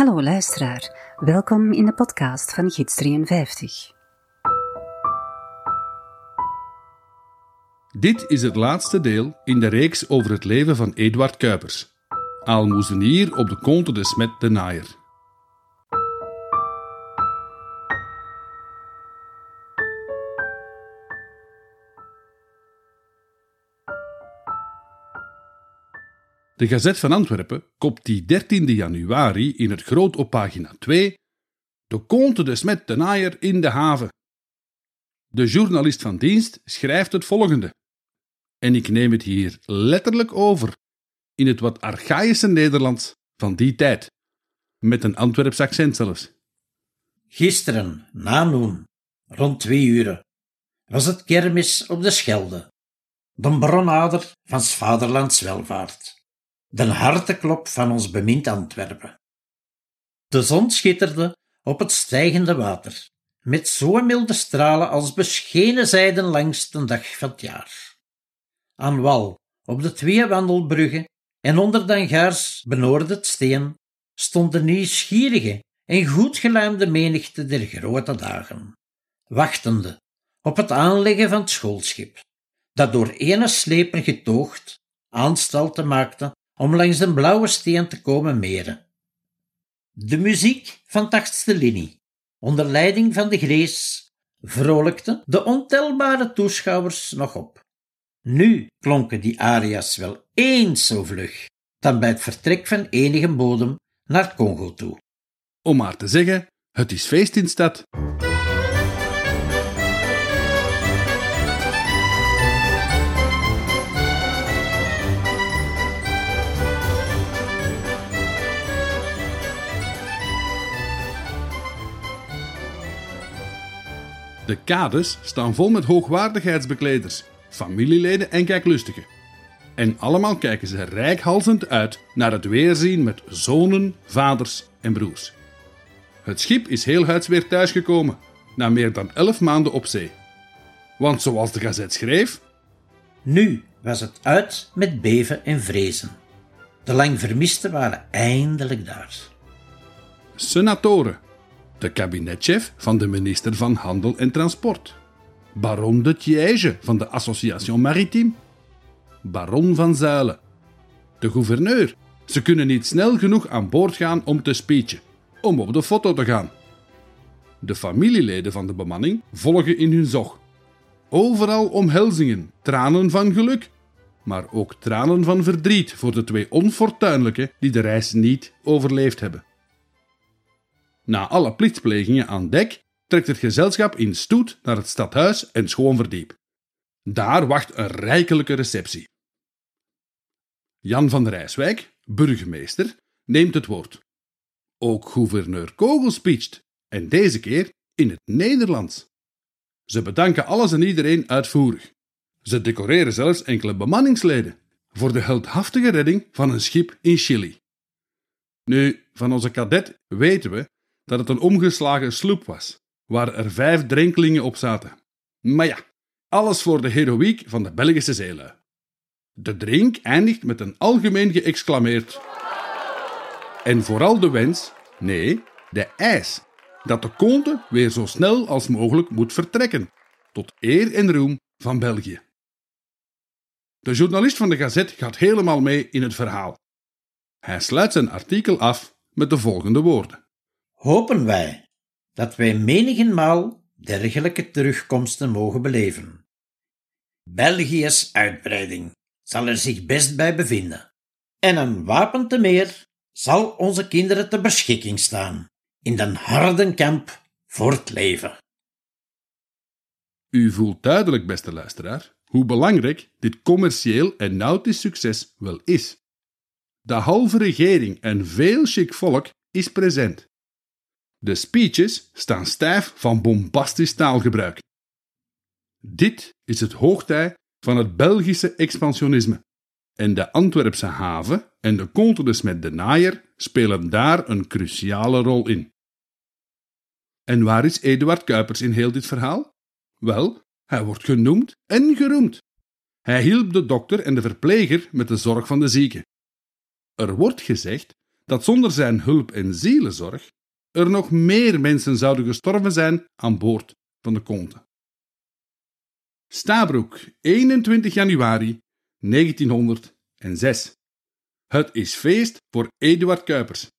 Hallo luisteraar, welkom in de podcast van Gids 53. Dit is het laatste deel in de reeks over het leven van Eduard Kuipers, aalmoezenier op de Conte de Smet de Naaier. De Gazet van Antwerpen kopt die 13 januari in het groot op pagina 2 De Conte de Smet de Naaier in de haven. De journalist van dienst schrijft het volgende. En ik neem het hier letterlijk over, in het wat archaïsche Nederlands van die tijd, met een Antwerps accent zelfs. Gisteren, na noen, rond twee uren, was het kermis op de Schelde, de bronader van s vaderlands welvaart de harteklop van ons bemind Antwerpen. De zon schitterde op het stijgende water, met zo milde stralen als beschenen zijden langs de dag van het jaar. Aan wal, op de twee wandelbruggen en onder Dangaars benoordend steen, stond de nieuwsgierige en goed geluimde menigte der grote dagen, wachtende op het aanleggen van het schoolschip, dat door ene sleper getoogd aanstalten maakte om langs de blauwe steen te komen meren. De muziek van tachtste linie, onder leiding van de Grees, vrolijkte de ontelbare toeschouwers nog op. Nu klonken die aria's wel eens zo vlug dan bij het vertrek van enige bodem naar Congo toe. Om maar te zeggen, het is feest in stad. De kades staan vol met hoogwaardigheidsbekleders, familieleden en kijklustigen. En allemaal kijken ze rijkhalzend uit naar het weerzien met zonen, vaders en broers. Het schip is heel huids weer thuisgekomen, na meer dan elf maanden op zee. Want zoals de gazet schreef... Nu was het uit met beven en vrezen. De lang vermisten waren eindelijk daar. Senatoren, de kabinetchef van de minister van Handel en Transport, baron de Thiège van de Association Maritime, baron van Zuilen, de gouverneur. Ze kunnen niet snel genoeg aan boord gaan om te speechen, om op de foto te gaan. De familieleden van de bemanning volgen in hun zog. Overal omhelzingen, tranen van geluk, maar ook tranen van verdriet voor de twee onfortuinlijke die de reis niet overleefd hebben. Na alle plichtplegingen aan dek trekt het gezelschap in stoet naar het stadhuis en schoonverdiep. Daar wacht een rijkelijke receptie. Jan van Rijswijk, burgemeester, neemt het woord. Ook gouverneur Kogel speecht, en deze keer in het Nederlands. Ze bedanken alles en iedereen uitvoerig. Ze decoreren zelfs enkele bemanningsleden voor de heldhaftige redding van een schip in Chili. Nu, van onze kadet weten we dat het een omgeslagen sloep was, waar er vijf drenkelingen op zaten. Maar ja, alles voor de heroïek van de Belgische zeelui. De drink eindigt met een algemeen geëxclameerd. En vooral de wens, nee, de eis, dat de conte weer zo snel als mogelijk moet vertrekken, tot eer en roem van België. De journalist van de Gazet gaat helemaal mee in het verhaal. Hij sluit zijn artikel af met de volgende woorden hopen wij dat wij menigmaal dergelijke terugkomsten mogen beleven. België's uitbreiding zal er zich best bij bevinden, en een wapen te meer zal onze kinderen te beschikking staan in den harde kamp voor het leven. U voelt duidelijk, beste luisteraar, hoe belangrijk dit commercieel en nautisch succes wel is. De halve regering en veel chic volk is present. De speeches staan stijf van bombastisch taalgebruik. Dit is het hoogtij van het Belgische expansionisme. En de Antwerpse haven en de contours met de naaier spelen daar een cruciale rol in. En waar is Eduard Kuipers in heel dit verhaal? Wel, hij wordt genoemd en geroemd. Hij hielp de dokter en de verpleger met de zorg van de zieken. Er wordt gezegd dat zonder zijn hulp en zielenzorg er nog meer mensen zouden gestorven zijn aan boord van de Conte. Stabroek, 21 januari 1906. Het is feest voor Eduard Kuipers.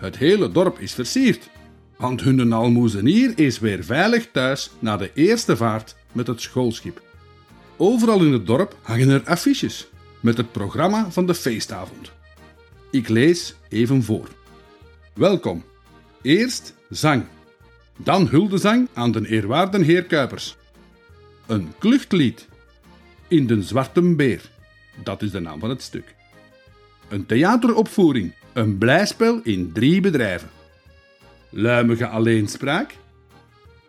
Het hele dorp is versierd, want hun almoezenier is weer veilig thuis na de eerste vaart met het schoolschip. Overal in het dorp hangen er affiches met het programma van de feestavond. Ik lees even voor. Welkom. Eerst zang. Dan huldezang aan de eerwaarde heer Kuipers. Een kluchtlied. In de Zwarte Beer. Dat is de naam van het stuk. Een theateropvoering. Een blijspel in drie bedrijven. Luimige alleenspraak.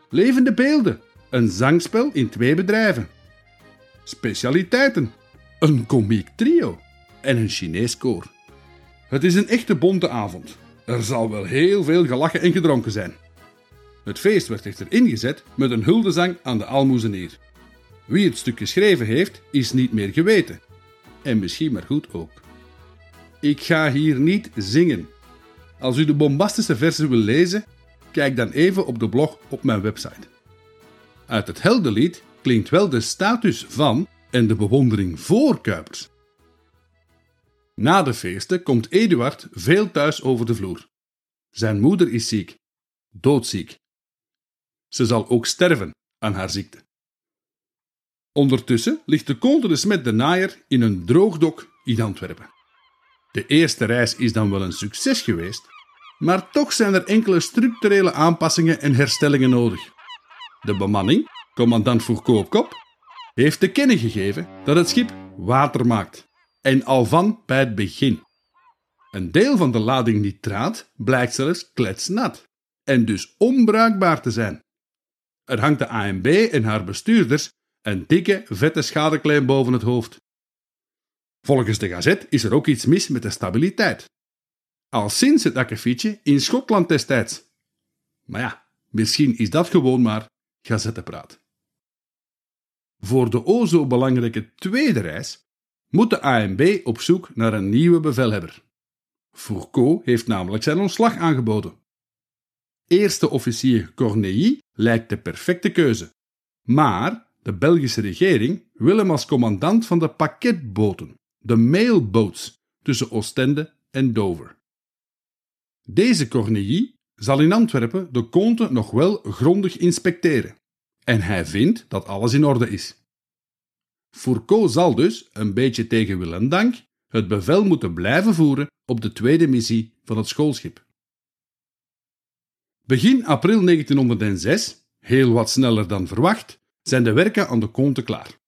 Levende beelden. Een zangspel in twee bedrijven. Specialiteiten. Een komiek trio. En een Chinees koor. Het is een echte bonte avond. Er zal wel heel veel gelachen en gedronken zijn. Het feest werd echter ingezet met een huldezang aan de aalmoezenier. Wie het stuk geschreven heeft, is niet meer geweten. En misschien maar goed ook. Ik ga hier niet zingen. Als u de bombastische versen wil lezen, kijk dan even op de blog op mijn website. Uit het heldenlied klinkt wel de status van en de bewondering voor Kuipers. Na de feesten komt Eduard veel thuis over de vloer. Zijn moeder is ziek, doodziek. Ze zal ook sterven aan haar ziekte. Ondertussen ligt de Comte de Smet de Naaier in een droogdok in Antwerpen. De eerste reis is dan wel een succes geweest, maar toch zijn er enkele structurele aanpassingen en herstellingen nodig. De bemanning, commandant Fourcault op kop, heeft te kennen gegeven dat het schip water maakt. En al van bij het begin. Een deel van de lading nitraat blijkt zelfs kletsnat en dus onbruikbaar te zijn. Er hangt de ANB en haar bestuurders een dikke, vette schadeclaim boven het hoofd. Volgens de gazet is er ook iets mis met de stabiliteit. Al sinds het akkefietje in Schotland destijds. Maar ja, misschien is dat gewoon maar gazettepraat. Voor de o zo belangrijke tweede reis moet de ANB op zoek naar een nieuwe bevelhebber. Fourcault heeft namelijk zijn ontslag aangeboden. Eerste officier Corneille lijkt de perfecte keuze, maar de Belgische regering wil hem als commandant van de pakketboten, de mailboats, tussen Oostende en Dover. Deze Corneille zal in Antwerpen de konten nog wel grondig inspecteren en hij vindt dat alles in orde is. Fourcault zal dus, een beetje tegen wil en dank, het bevel moeten blijven voeren op de tweede missie van het schoolschip. Begin april 1906, heel wat sneller dan verwacht, zijn de werken aan de konten klaar.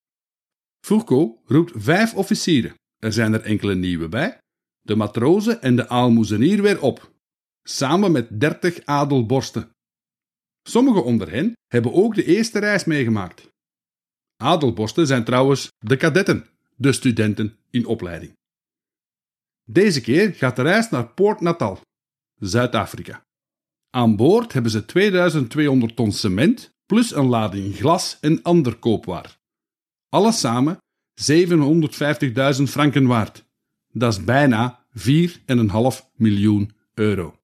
Fourcault roept vijf officieren, er zijn er enkele nieuwe bij, de matrozen en de aalmoezenier weer op, samen met dertig adelborsten. Sommigen onder hen hebben ook de eerste reis meegemaakt. Adelborsten zijn trouwens de kadetten, de studenten in opleiding. Deze keer gaat de reis naar Port Natal, Zuid-Afrika. Aan boord hebben ze 2200 ton cement plus een lading glas en ander koopwaar. Alles samen 750.000 franken waard. Dat is bijna 4,5 miljoen euro.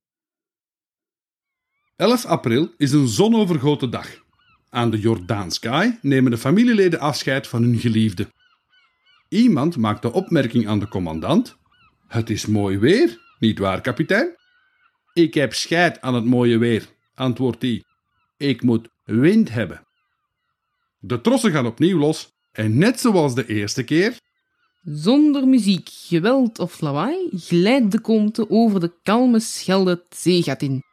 11 april is een zonovergoten dag. Aan de Jordaanskaai nemen de familieleden afscheid van hun geliefde. Iemand maakt de opmerking aan de commandant: Het is mooi weer, niet waar, kapitein? Ik heb scheid aan het mooie weer, antwoordt hij. Ik moet wind hebben. De trossen gaan opnieuw los en net zoals de eerste keer. Zonder muziek, geweld of lawaai glijdt de komte over de kalme Schelde het zeegat in.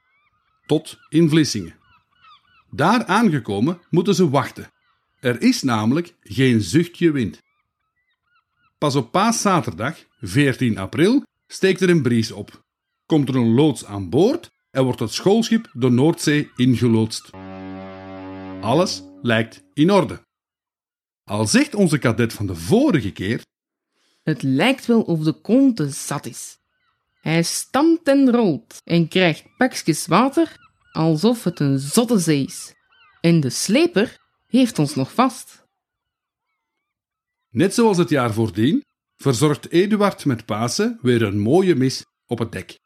Tot in Vlissingen. Daar aangekomen moeten ze wachten. Er is namelijk geen zuchtje wind. Pas op paaszaterdag, 14 april, steekt er een bries op. Komt er een loods aan boord en wordt het schoolschip de Noordzee ingeloodst. Alles lijkt in orde. Al zegt onze kadet van de vorige keer Het lijkt wel of de konte zat is. Hij stampt en rolt en krijgt pakjes water alsof het een zotte zee is. En de sleper heeft ons nog vast. Net zoals het jaar voordien verzorgt Eduard met Pasen weer een mooie mis op het dek.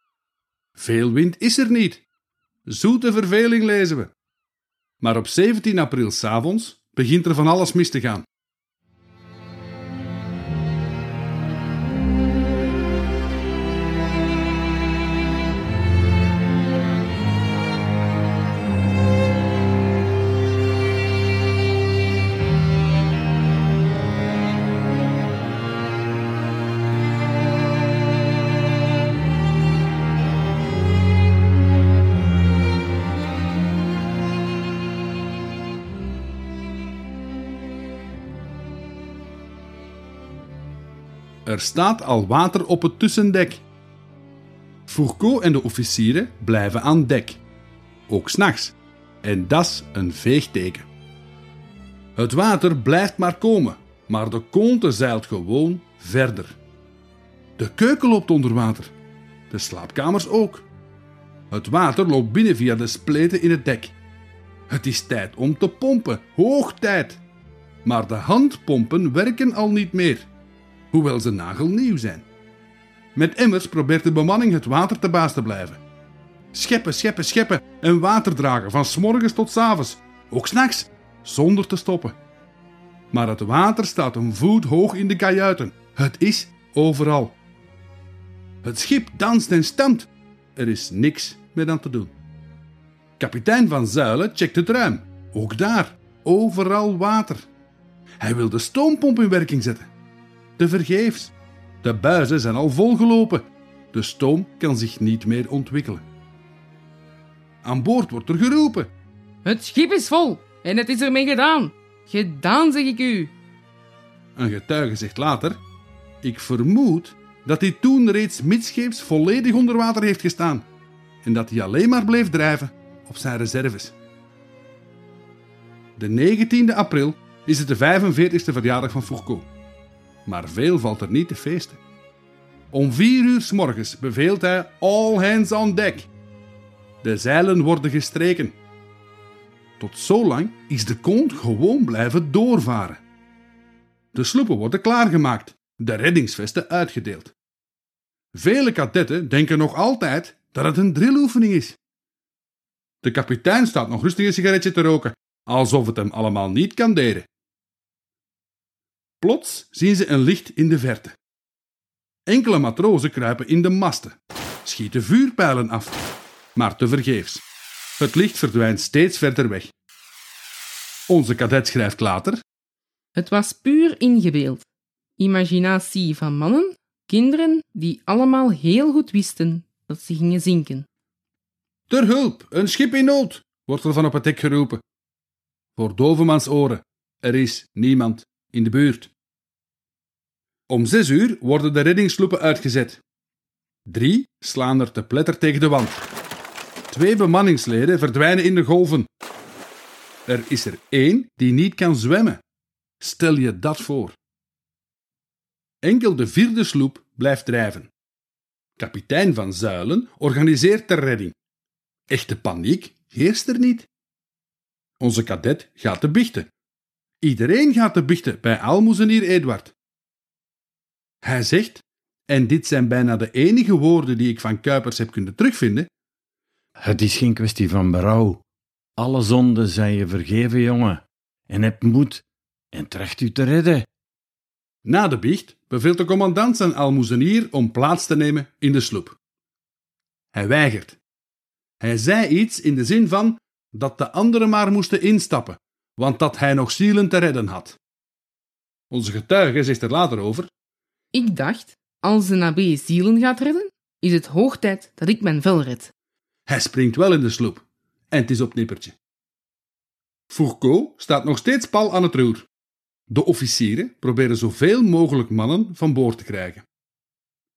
Veel wind is er niet. Zoete verveling lezen we. Maar op 17 april s'avonds begint er van alles mis te gaan. Er staat al water op het tussendek. Fourcault en de officieren blijven aan dek. Ook s'nachts. En dat is een veegteken. Het water blijft maar komen, maar de konte zeilt gewoon verder. De keuken loopt onder water. De slaapkamers ook. Het water loopt binnen via de spleten in het dek. Het is tijd om te pompen, hoog tijd. Maar de handpompen werken al niet meer hoewel ze nagelnieuw zijn. Met emmers probeert de bemanning het water te baas te blijven. Scheppen, scheppen, scheppen en water dragen van s'morgens tot s'avonds, ook s'nachts, zonder te stoppen. Maar het water staat een voet hoog in de kajuiten. Het is overal. Het schip danst en stampt. Er is niks meer aan te doen. Kapitein van Zuilen checkt het ruim. Ook daar, overal water. Hij wil de stoompomp in werking zetten. Te vergeefs. De buizen zijn al volgelopen. De stoom kan zich niet meer ontwikkelen. Aan boord wordt er geroepen. Het schip is vol en het is ermee gedaan. Gedaan, zeg ik u. Een getuige zegt later: Ik vermoed dat hij toen reeds midscheeps volledig onder water heeft gestaan en dat hij alleen maar bleef drijven op zijn reserves. De 19e april is het de 45e verjaardag van Fourcault maar veel valt er niet te feesten. Om vier uur s morgens beveelt hij all hands on deck. De zeilen worden gestreken. Tot zolang is de kont gewoon blijven doorvaren. De sloepen worden klaargemaakt, de reddingsvesten uitgedeeld. Vele kadetten denken nog altijd dat het een drilloefening is. De kapitein staat nog rustig een sigaretje te roken, alsof het hem allemaal niet kan deden. Plots zien ze een licht in de verte. Enkele matrozen kruipen in de masten, schieten vuurpijlen af, maar tevergeefs. Het licht verdwijnt steeds verder weg. Onze kadet schrijft later: Het was puur ingebeeld. Imaginatie van mannen, kinderen die allemaal heel goed wisten dat ze gingen zinken. Ter hulp, een schip in nood, wordt er van op het dek geroepen. Voor dovemans oren, er is niemand in de buurt. Om zes uur worden de reddingssloepen uitgezet. Drie slaan er te pletter tegen de wand. Twee bemanningsleden verdwijnen in de golven. Er is er één die niet kan zwemmen. Stel je dat voor. Enkel de vierde sloep blijft drijven. Kapitein van Zuilen organiseert de redding. Echte paniek heerst er niet. Onze kadet gaat te bichten. Iedereen gaat te bichten bij aalmoezenier Eduard. Hij zegt, en dit zijn bijna de enige woorden die ik van Kuipers heb kunnen terugvinden: Het is geen kwestie van berouw. Alle zonden zijn je vergeven, jongen. En heb moed en tracht u te redden. Na de biecht beveelt de commandant zijn almoezenier om plaats te nemen in de sloep. Hij weigert. Hij zei iets in de zin van dat de anderen maar moesten instappen, want dat hij nog zielen te redden had. Onze getuige zegt er later over. Ik dacht, als de nabije zielen gaat redden, is het hoog tijd dat ik mijn vel red. Hij springt wel in de sloep en het is op nippertje. Fourcault staat nog steeds pal aan het roer. De officieren proberen zoveel mogelijk mannen van boord te krijgen.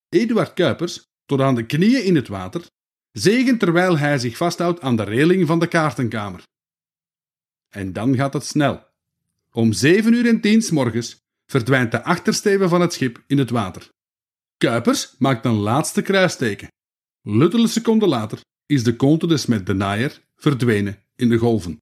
Eduard Kuipers, tot aan de knieën in het water, zegent terwijl hij zich vasthoudt aan de reling van de kaartenkamer. En dan gaat het snel. Om 7 uur en 10 s morgens verdwijnt de achtersteven van het schip in het water. Kuipers maakt een laatste kruisteken. Luttele seconden later is de Conte de Smet de Naaier verdwenen in de golven.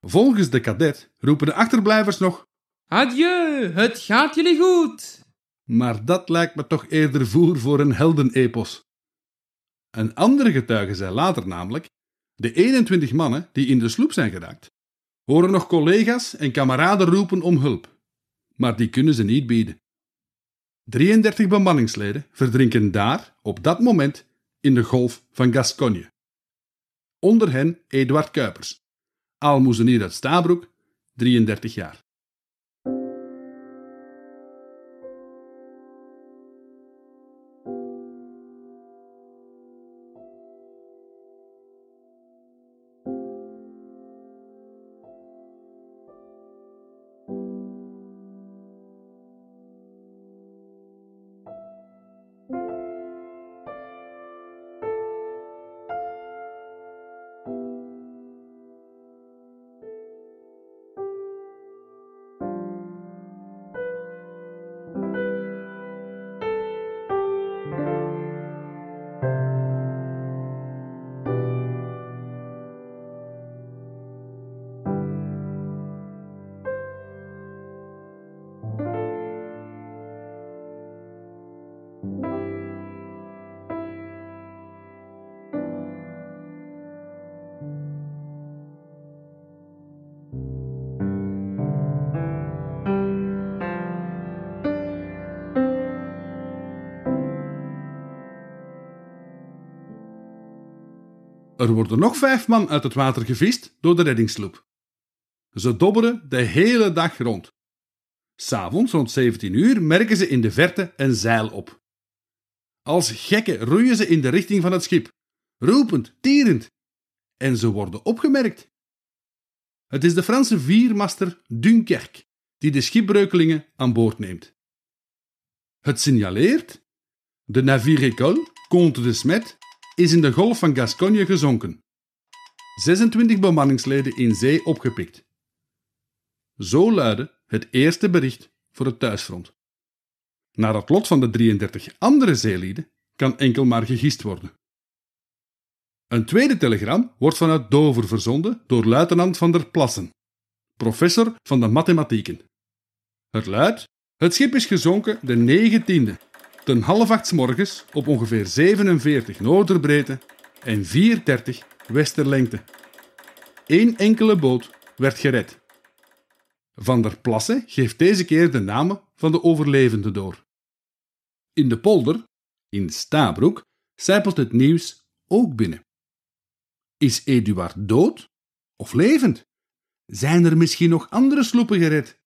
Volgens de kadet roepen de achterblijvers nog Adieu, het gaat jullie goed. Maar dat lijkt me toch eerder voer voor een heldenepos. Een andere getuige zei later namelijk: de 21 mannen die in de sloep zijn geraakt, horen nog collega's en kameraden roepen om hulp, maar die kunnen ze niet bieden. 33 bemanningsleden verdrinken daar op dat moment in de golf van Gascogne. Onder hen Eduard Kuipers, aalmoezenier uit Stabroek, 33 jaar. Er worden nog vijf man uit het water gevist door de reddingssloep. Ze dobberen de hele dag rond. S'avonds rond 17 uur merken ze in de verte een zeil op. Als gekken roeien ze in de richting van het schip, roepend, tierend. En ze worden opgemerkt. Het is de Franse viermaster Dunkerque die de schipbreukelingen aan boord neemt. Het signaleert: de navire école Comte de Smet is in de golf van Gascogne gezonken. 26 bemanningsleden in zee opgepikt. Zo luidde het eerste bericht voor het thuisfront. Naar het lot van de 33 andere zeelieden kan enkel maar gegist worden. Een tweede telegram wordt vanuit Dover verzonden door luitenant van der Plassen, professor van de mathematieken. Het luidt: het schip is gezonken de 19e ten half acht morgens op ongeveer 47 noorderbreedte en 430 westerlengte. Eén enkele boot werd gered. Van der Plasse geeft deze keer de namen van de overlevenden door. In de polder, in Stabroek, zijpelt het nieuws ook binnen. Is Eduard dood of levend? Zijn er misschien nog andere sloepen gered?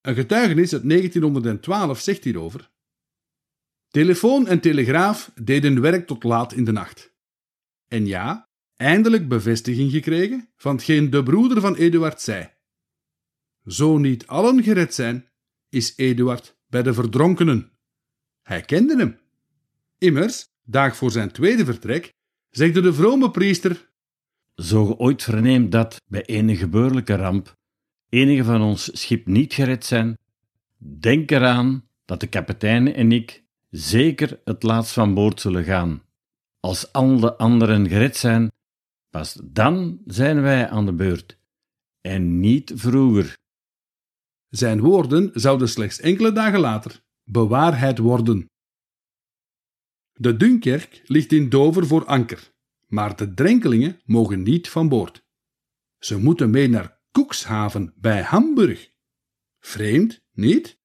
Een getuigenis uit 1912 zegt hierover Telefoon en telegraaf deden werk tot laat in de nacht. En ja, eindelijk bevestiging gekregen van hetgeen de broeder van Eduard zei. Zo niet allen gered zijn, is Eduard bij de verdronkenen. Hij kende hem. Immers, dag voor zijn tweede vertrek, zegde de vrome priester: Zo ge ooit verneemt dat bij enige gebeurlijke ramp enige van ons schip niet gered zijn, denk eraan dat de kapitein en ik zeker het laatst van boord zullen gaan. Als al de anderen gered zijn, pas dan zijn wij aan de beurt, en niet vroeger. Zijn woorden zouden slechts enkele dagen later bewaarheid worden. De Dunkerk ligt in Dover voor anker, maar de drenkelingen mogen niet van boord. Ze moeten mee naar Koekshaven bij Hamburg. Vreemd, niet?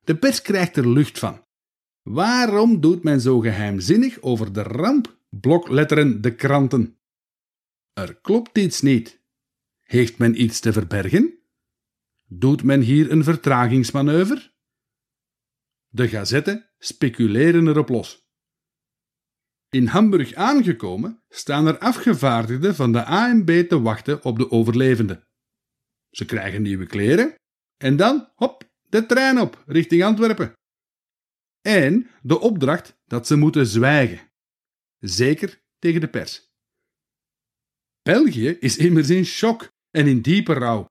De pers krijgt er lucht van. Waarom doet men zo geheimzinnig over de ramp? Blokletteren de kranten. Er klopt iets niet. Heeft men iets te verbergen? Doet men hier een vertragingsmanoeuvre? De gazetten speculeren erop los. In Hamburg aangekomen staan er afgevaardigden van de AMB te wachten op de overlevenden. Ze krijgen nieuwe kleren en dan, hop, de trein op richting Antwerpen en de opdracht dat ze moeten zwijgen. Zeker tegen de pers. België is immers in shock en in diepe rouw.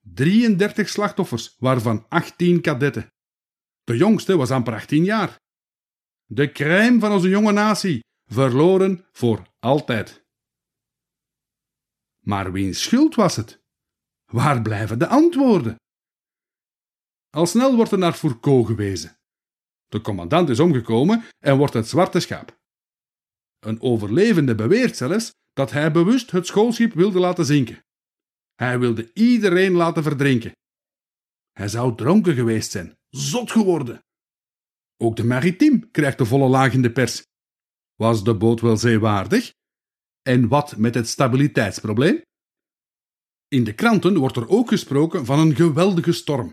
33 slachtoffers, waarvan 18 kadetten. De jongste was amper 18 jaar. De crème van onze jonge natie, verloren voor altijd. Maar wiens schuld was het? Waar blijven de antwoorden? Al snel wordt er naar Fourcault gewezen. De commandant is omgekomen en wordt het zwarte schaap. Een overlevende beweert zelfs dat hij bewust het schoolschip wilde laten zinken. Hij wilde iedereen laten verdrinken. Hij zou dronken geweest zijn, zot geworden. Ook de maritiem krijgt de volle laag in de pers. Was de boot wel zeewaardig? En wat met het stabiliteitsprobleem? In de kranten wordt er ook gesproken van een geweldige storm.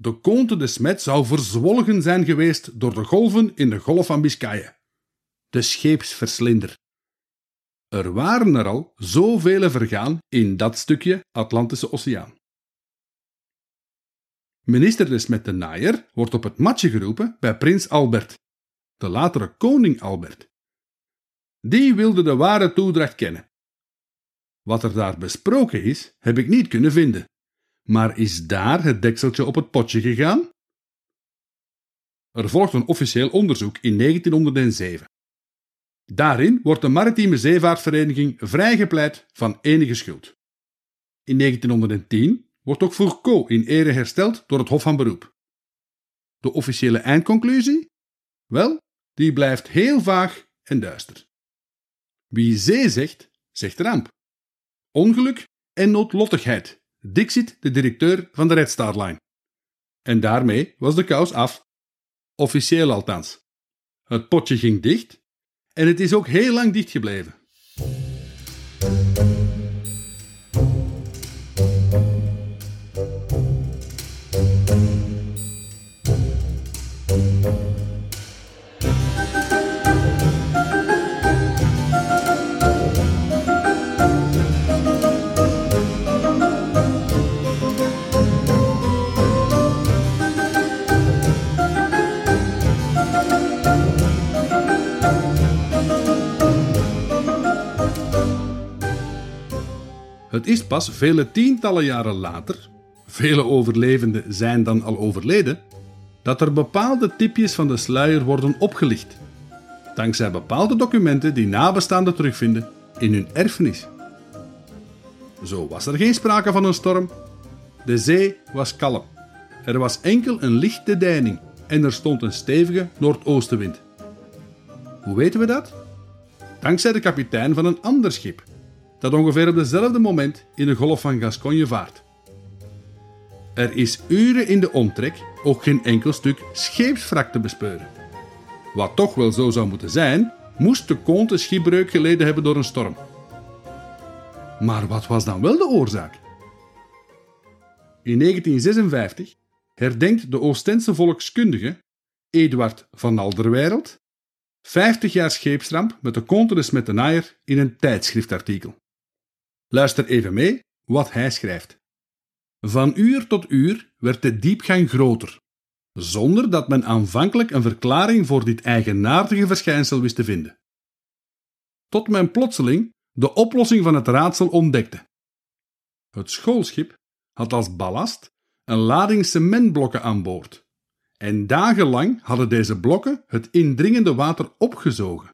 De Conte de Smet zou verzwolgen zijn geweest door de golven in de Golf van Biscayen. De scheepsverslinder. Er waren er al zoveel vergaan in dat stukje Atlantische Oceaan. Minister de Smet de Naaier wordt op het matje geroepen bij prins Albert, de latere koning Albert. Die wilde de ware toedracht kennen. Wat er daar besproken is, heb ik niet kunnen vinden. Maar is daar het dekseltje op het potje gegaan? Er volgt een officieel onderzoek in 1907. Daarin wordt de Maritieme Zeevaartvereniging vrijgepleit van enige schuld. In 1910 wordt ook Fourcault in ere hersteld door het Hof van Beroep. De officiële eindconclusie? Wel, die blijft heel vaag en duister. Wie zee zegt, zegt ramp. Ongeluk en noodlottigheid, dixit de directeur van de Red Star Line. En daarmee was de kous af. Officieel althans. Het potje ging dicht en het is ook heel lang dicht gebleven. Het is pas vele tientallen jaren later, vele overlevenden zijn dan al overleden, dat er bepaalde tipjes van de sluier worden opgelicht. Dankzij bepaalde documenten die nabestaanden terugvinden in hun erfenis. Zo was er geen sprake van een storm. De zee was kalm. Er was enkel een lichte deining en er stond een stevige noordoostenwind. Hoe weten we dat? Dankzij de kapitein van een ander schip, dat ongeveer op dezelfde moment in de golf van Gascogne vaart. Er is uren in de omtrek ook geen enkel stuk scheepswrak te bespeuren. Wat toch wel zo zou moeten zijn, moest de Conte schipbreuk geleden hebben door een storm. Maar wat was dan wel de oorzaak? In 1956 herdenkt de Oostense volkskundige Eduard van Alderweireld 50 jaar scheepsramp met de Conte de Smettenaaier in een tijdschriftartikel. Luister even mee wat hij schrijft. Van uur tot uur werd de diepgang groter, zonder dat men aanvankelijk een verklaring voor dit eigenaardige verschijnsel wist te vinden. Tot men plotseling de oplossing van het raadsel ontdekte. Het schoolschip had als ballast een lading cementblokken aan boord, en dagenlang hadden deze blokken het indringende water opgezogen,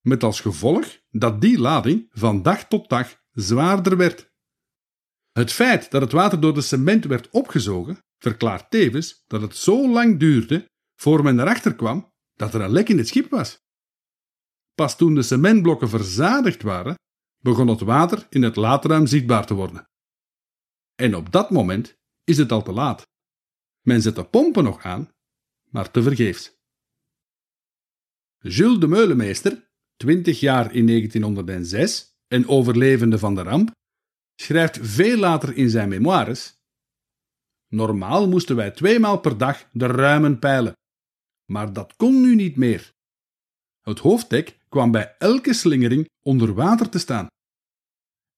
met als gevolg dat die lading van dag tot dag zwaarder werd. Het feit dat het water door de cement werd opgezogen, verklaart tevens dat het zo lang duurde voor men erachter kwam dat er een lek in het schip was. Pas toen de cementblokken verzadigd waren, begon het water in het laadruim zichtbaar te worden. En op dat moment is het al te laat. Men zet de pompen nog aan, maar tevergeefs. Jules de Meulemeester, 20 jaar in 1906, en overlevende van de ramp, schrijft veel later in zijn memoires: Normaal moesten wij tweemaal per dag de ruimen peilen, maar dat kon nu niet meer. Het hoofddek kwam bij elke slingering onder water te staan.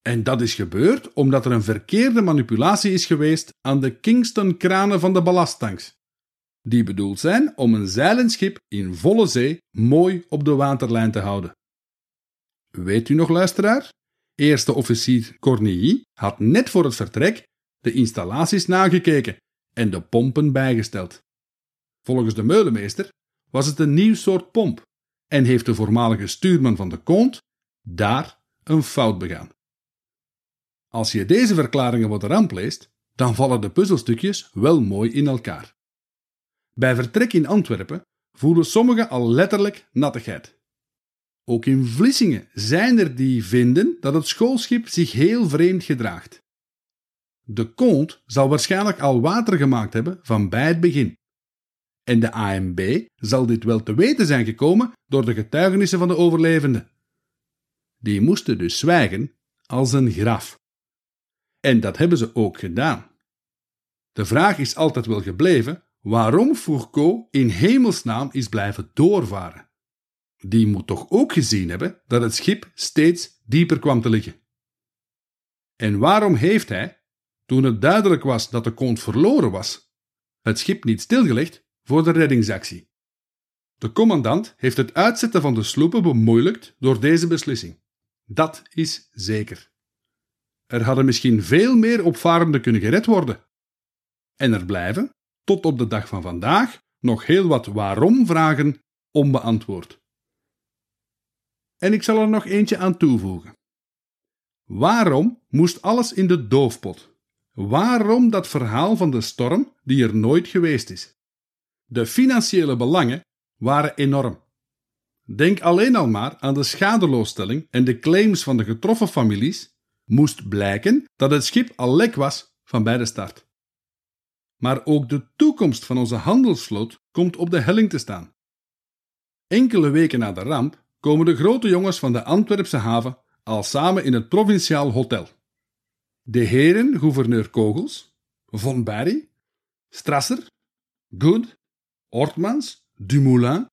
En dat is gebeurd omdat er een verkeerde manipulatie is geweest aan de Kingston-kranen van de ballasttanks, die bedoeld zijn om een zeilend schip in volle zee mooi op de waterlijn te houden. Weet u nog, luisteraar? Eerste officier Cornilly had net voor het vertrek de installaties nagekeken en de pompen bijgesteld. Volgens de meulemeester was het een nieuw soort pomp en heeft de voormalige stuurman van de Kont daar een fout begaan. Als je deze verklaringen wat ramp dan vallen de puzzelstukjes wel mooi in elkaar. Bij vertrek in Antwerpen voelen sommigen al letterlijk nattigheid. Ook in Vlissingen zijn er die vinden dat het schoolschip zich heel vreemd gedraagt. De kont zal waarschijnlijk al water gemaakt hebben van bij het begin. En de AMB zal dit wel te weten zijn gekomen door de getuigenissen van de overlevenden. Die moesten dus zwijgen als een graf. En dat hebben ze ook gedaan. De vraag is altijd wel gebleven waarom Fourcault in hemelsnaam is blijven doorvaren. Die moet toch ook gezien hebben dat het schip steeds dieper kwam te liggen. En waarom heeft hij, toen het duidelijk was dat de kont verloren was, het schip niet stilgelegd voor de reddingsactie? De commandant heeft het uitzetten van de sloepen bemoeilijkt door deze beslissing. Dat is zeker. Er hadden misschien veel meer opvarenden kunnen gered worden. En er blijven, tot op de dag van vandaag, nog heel wat waarom-vragen onbeantwoord. En ik zal er nog eentje aan toevoegen. Waarom moest alles in de doofpot? Waarom dat verhaal van de storm die er nooit geweest is? De financiële belangen waren enorm. Denk alleen al maar aan de schadeloosstelling en de claims van de getroffen families. Moest blijken dat het schip al lek was van bij de start. Maar ook de toekomst van onze handelsvloot komt op de helling te staan. Enkele weken na de ramp komen de grote jongens van de Antwerpse haven al samen in het provinciaal hotel. De heren gouverneur Kogels, Von Barry, Strasser, Good, Ortmans, Dumoulin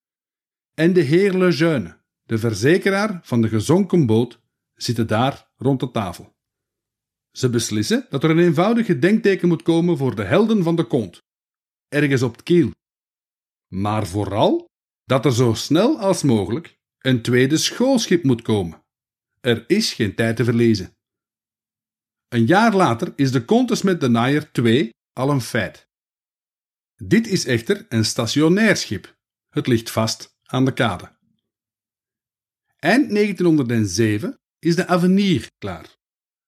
en de heer Lejeune, de verzekeraar van de gezonken boot, zitten daar rond de tafel. Ze beslissen dat er een eenvoudig gedenkteken moet komen voor de helden van de kont, ergens op het kiel. Maar vooral dat er zo snel als mogelijk een tweede schoolschip moet komen. Er is geen tijd te verliezen. Een jaar later is de Contes met de Naaier 2 al een feit. Dit is echter een stationair schip. Het ligt vast aan de kade. Eind 1907 is de Avenir klaar.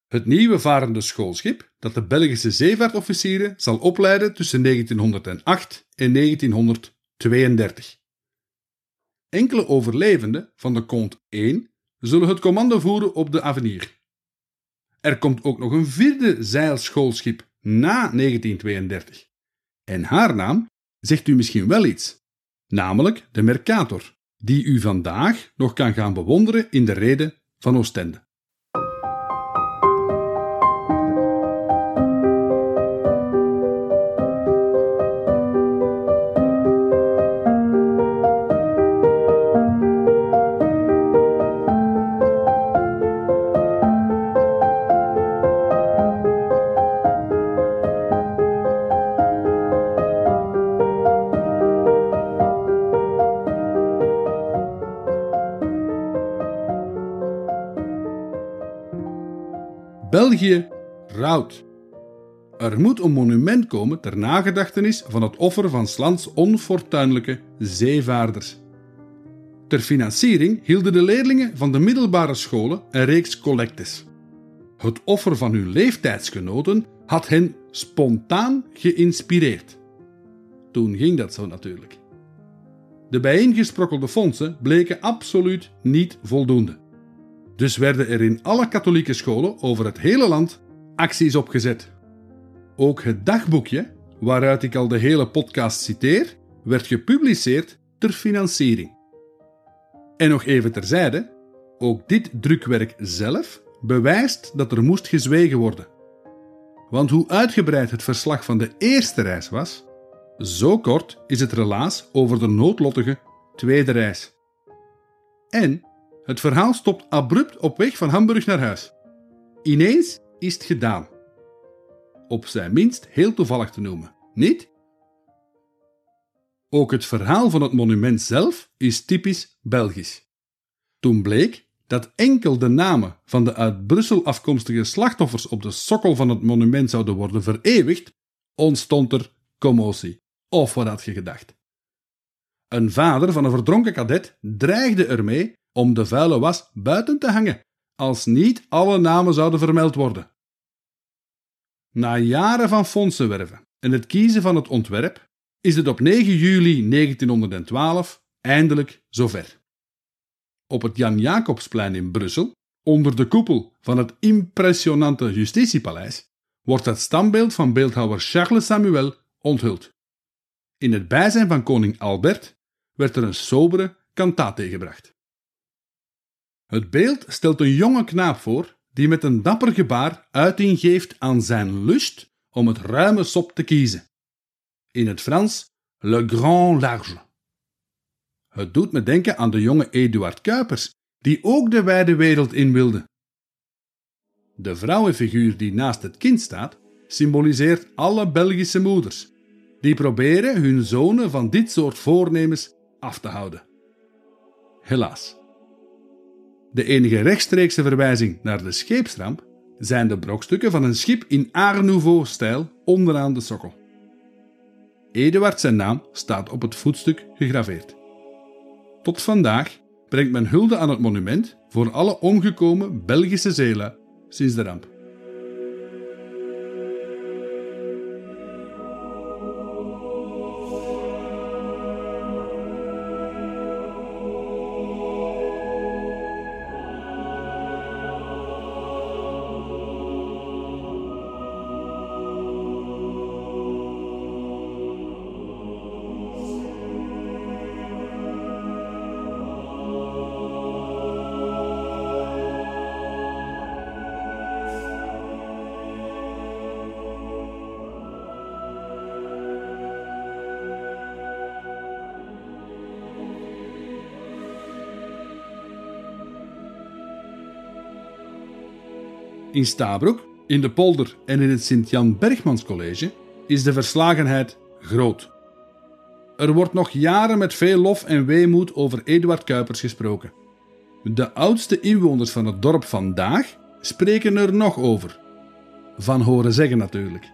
Het nieuwe varende schoolschip dat de Belgische zeevaartofficieren zal opleiden tussen 1908 en 1932. Enkele overlevenden van de Comte 1 zullen het commando voeren op de Avenir. Er komt ook nog een vierde zeilschoolschip na 1932. En haar naam zegt u misschien wel iets, namelijk de Mercator, die u vandaag nog kan gaan bewonderen in de reden van Oostende. België rouwt. Er moet een monument komen ter nagedachtenis van het offer van Slans onfortuinlijke zeevaarders. Ter financiering hielden de leerlingen van de middelbare scholen een reeks collectes. Het offer van hun leeftijdsgenoten had hen spontaan geïnspireerd. Toen ging dat zo natuurlijk. De bijeengesprokkelde fondsen bleken absoluut niet voldoende. Dus werden er in alle katholieke scholen over het hele land acties opgezet. Ook het dagboekje, waaruit ik al de hele podcast citeer, werd gepubliceerd ter financiering. En nog even terzijde, ook dit drukwerk zelf bewijst dat er moest gezwegen worden. Want hoe uitgebreid het verslag van de eerste reis was, zo kort is het relaas over de noodlottige tweede reis. En het verhaal stopt abrupt op weg van Hamburg naar huis. Ineens is het gedaan. Op zijn minst heel toevallig te noemen, niet? Ook het verhaal van het monument zelf is typisch Belgisch. Toen bleek dat enkel de namen van de uit Brussel afkomstige slachtoffers op de sokkel van het monument zouden worden vereeuwigd, ontstond er commotie. Of wat had je gedacht? Een vader van een verdronken kadet dreigde ermee om de vuile was buiten te hangen, als niet alle namen zouden vermeld worden. Na jaren van fondsen werven en het kiezen van het ontwerp, is het op 9 juli 1912 eindelijk zover. Op het Jan Jacobsplein in Brussel, onder de koepel van het impressionante Justitiepaleis, wordt het standbeeld van beeldhouwer Charles Samuel onthuld. In het bijzijn van koning Albert werd er een sobere kantate gebracht. Het beeld stelt een jonge knaap voor die met een dapper gebaar uiting geeft aan zijn lust om het ruime sop te kiezen. In het Frans le grand large. Het doet me denken aan de jonge Eduard Kuipers, die ook de wijde wereld in wilde. De vrouwenfiguur die naast het kind staat, symboliseert alle Belgische moeders, die proberen hun zonen van dit soort voornemens af te houden. Helaas. De enige rechtstreekse verwijzing naar de scheepsramp zijn de brokstukken van een schip in Art Nouveau-stijl onderaan de sokkel. Eduard zijn naam staat op het voetstuk gegraveerd. Tot vandaag brengt men hulde aan het monument voor alle omgekomen Belgische zeelui sinds de ramp. In Stabroek, in de polder en in het Sint-Jan Bergmans College is de verslagenheid groot. Er wordt nog jaren met veel lof en weemoed over Eduard Kuipers gesproken. De oudste inwoners van het dorp vandaag spreken er nog over. Van horen zeggen natuurlijk.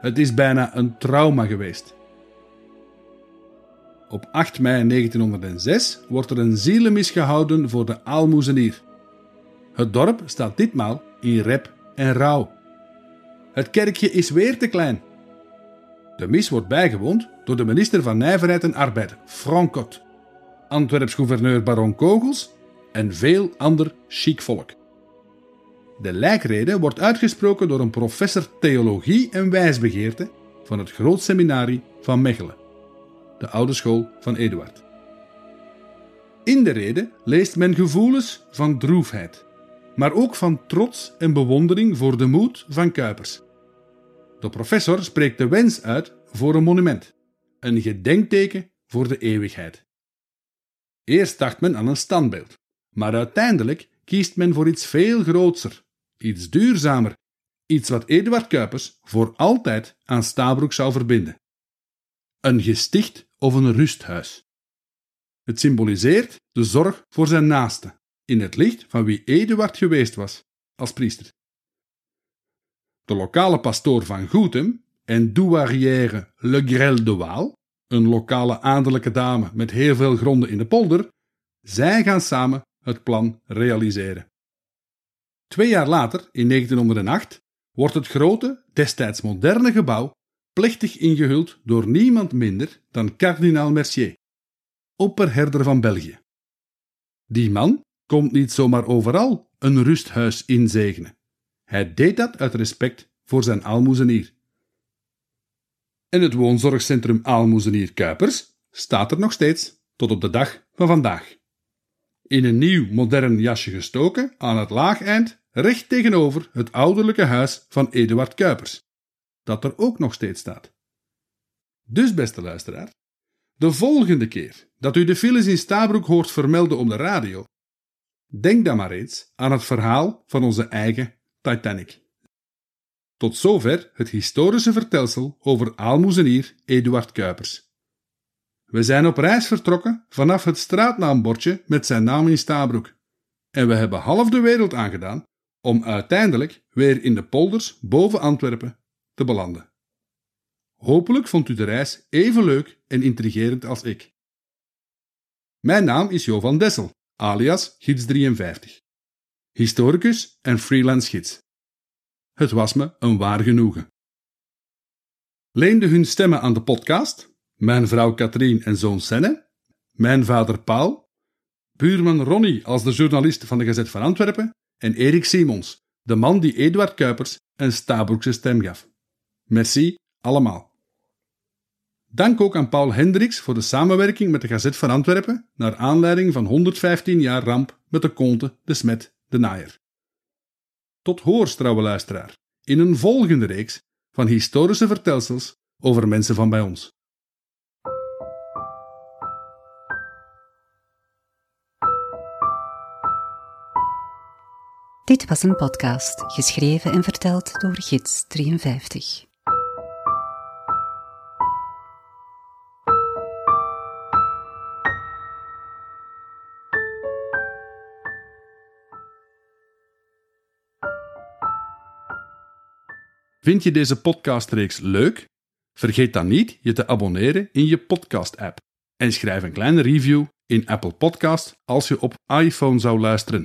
Het is bijna een trauma geweest. Op 8 mei 1906 wordt er een zielenmis gehouden voor de aalmoezenier. Het dorp staat ditmaal in rep en rouw. Het kerkje is weer te klein. De mis wordt bijgewoond door de minister van Nijverheid en Arbeid, Francot, Antwerps gouverneur Baron Kogels en veel ander chic volk. De lijkrede wordt uitgesproken door een professor theologie en wijsbegeerte van het Groot Seminarie van Mechelen, de oude school van Eduard. In de rede leest men gevoelens van droefheid, maar ook van trots en bewondering voor de moed van Kuipers. De professor spreekt de wens uit voor een monument, een gedenkteken voor de eeuwigheid. Eerst dacht men aan een standbeeld, maar uiteindelijk kiest men voor iets veel grootser, iets duurzamer, iets wat Eduard Kuipers voor altijd aan Stabroek zou verbinden. Een gesticht of een rusthuis. Het symboliseert de zorg voor zijn naaste, in het licht van wie Eduard geweest was als priester. De lokale pastoor van Goetem en douarière Le Grel de Waal, een lokale adellijke dame met heel veel gronden in de polder, zij gaan samen het plan realiseren. Twee jaar later, in 1908, wordt het grote, destijds moderne gebouw plechtig ingehuld door niemand minder dan kardinaal Mercier, opperherder van België. Die man komt niet zomaar overal een rusthuis inzegenen. Hij deed dat uit respect voor zijn aalmoezenier. En het woonzorgcentrum Aalmoezenier Kuipers staat er nog steeds tot op de dag van vandaag. In een nieuw modern jasje gestoken aan het laageind, recht tegenover het ouderlijke huis van Eduard Kuipers, dat er ook nog steeds staat. Dus, beste luisteraar, de volgende keer dat u de files in Stabroek hoort vermelden op de radio, Denk dan maar eens aan het verhaal van onze eigen Titanic. Tot zover het historische vertelsel over aalmoezenier Eduard Kuipers. We zijn op reis vertrokken vanaf het straatnaambordje met zijn naam in Stabroek. en we hebben half de wereld aangedaan om uiteindelijk weer in de polders boven Antwerpen te belanden. Hopelijk vond u de reis even leuk en intrigerend als ik. Mijn naam is Jo van Dessel, alias Gids53. Historicus en freelance gids. Het was me een waar genoegen. Leende hun stemmen aan de podcast mijn vrouw Katrien en zoon Senne, mijn vader Paul, buurman Ronnie als de journalist van de Gazet van Antwerpen en Erik Simons, de man die Eduard Kuipers een Stabroekse stem gaf. Merci allemaal. Dank ook aan Paul Hendricks voor de samenwerking met de Gazet van Antwerpen naar aanleiding van 115 jaar ramp met de Conte, de Smet, de Naaier. Tot hoors, trouwe luisteraar, in een volgende reeks van historische vertelsels over mensen van bij ons. Dit was een podcast geschreven en verteld door Gids 53. Vind je deze podcastreeks leuk? Vergeet dan niet je te abonneren in je podcast-app en schrijf een kleine review in Apple Podcast als je op iPhone zou luisteren.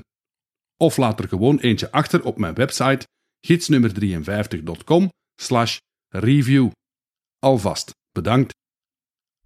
Of laat er gewoon eentje achter op mijn website gidsnummer53.com/review. Alvast bedankt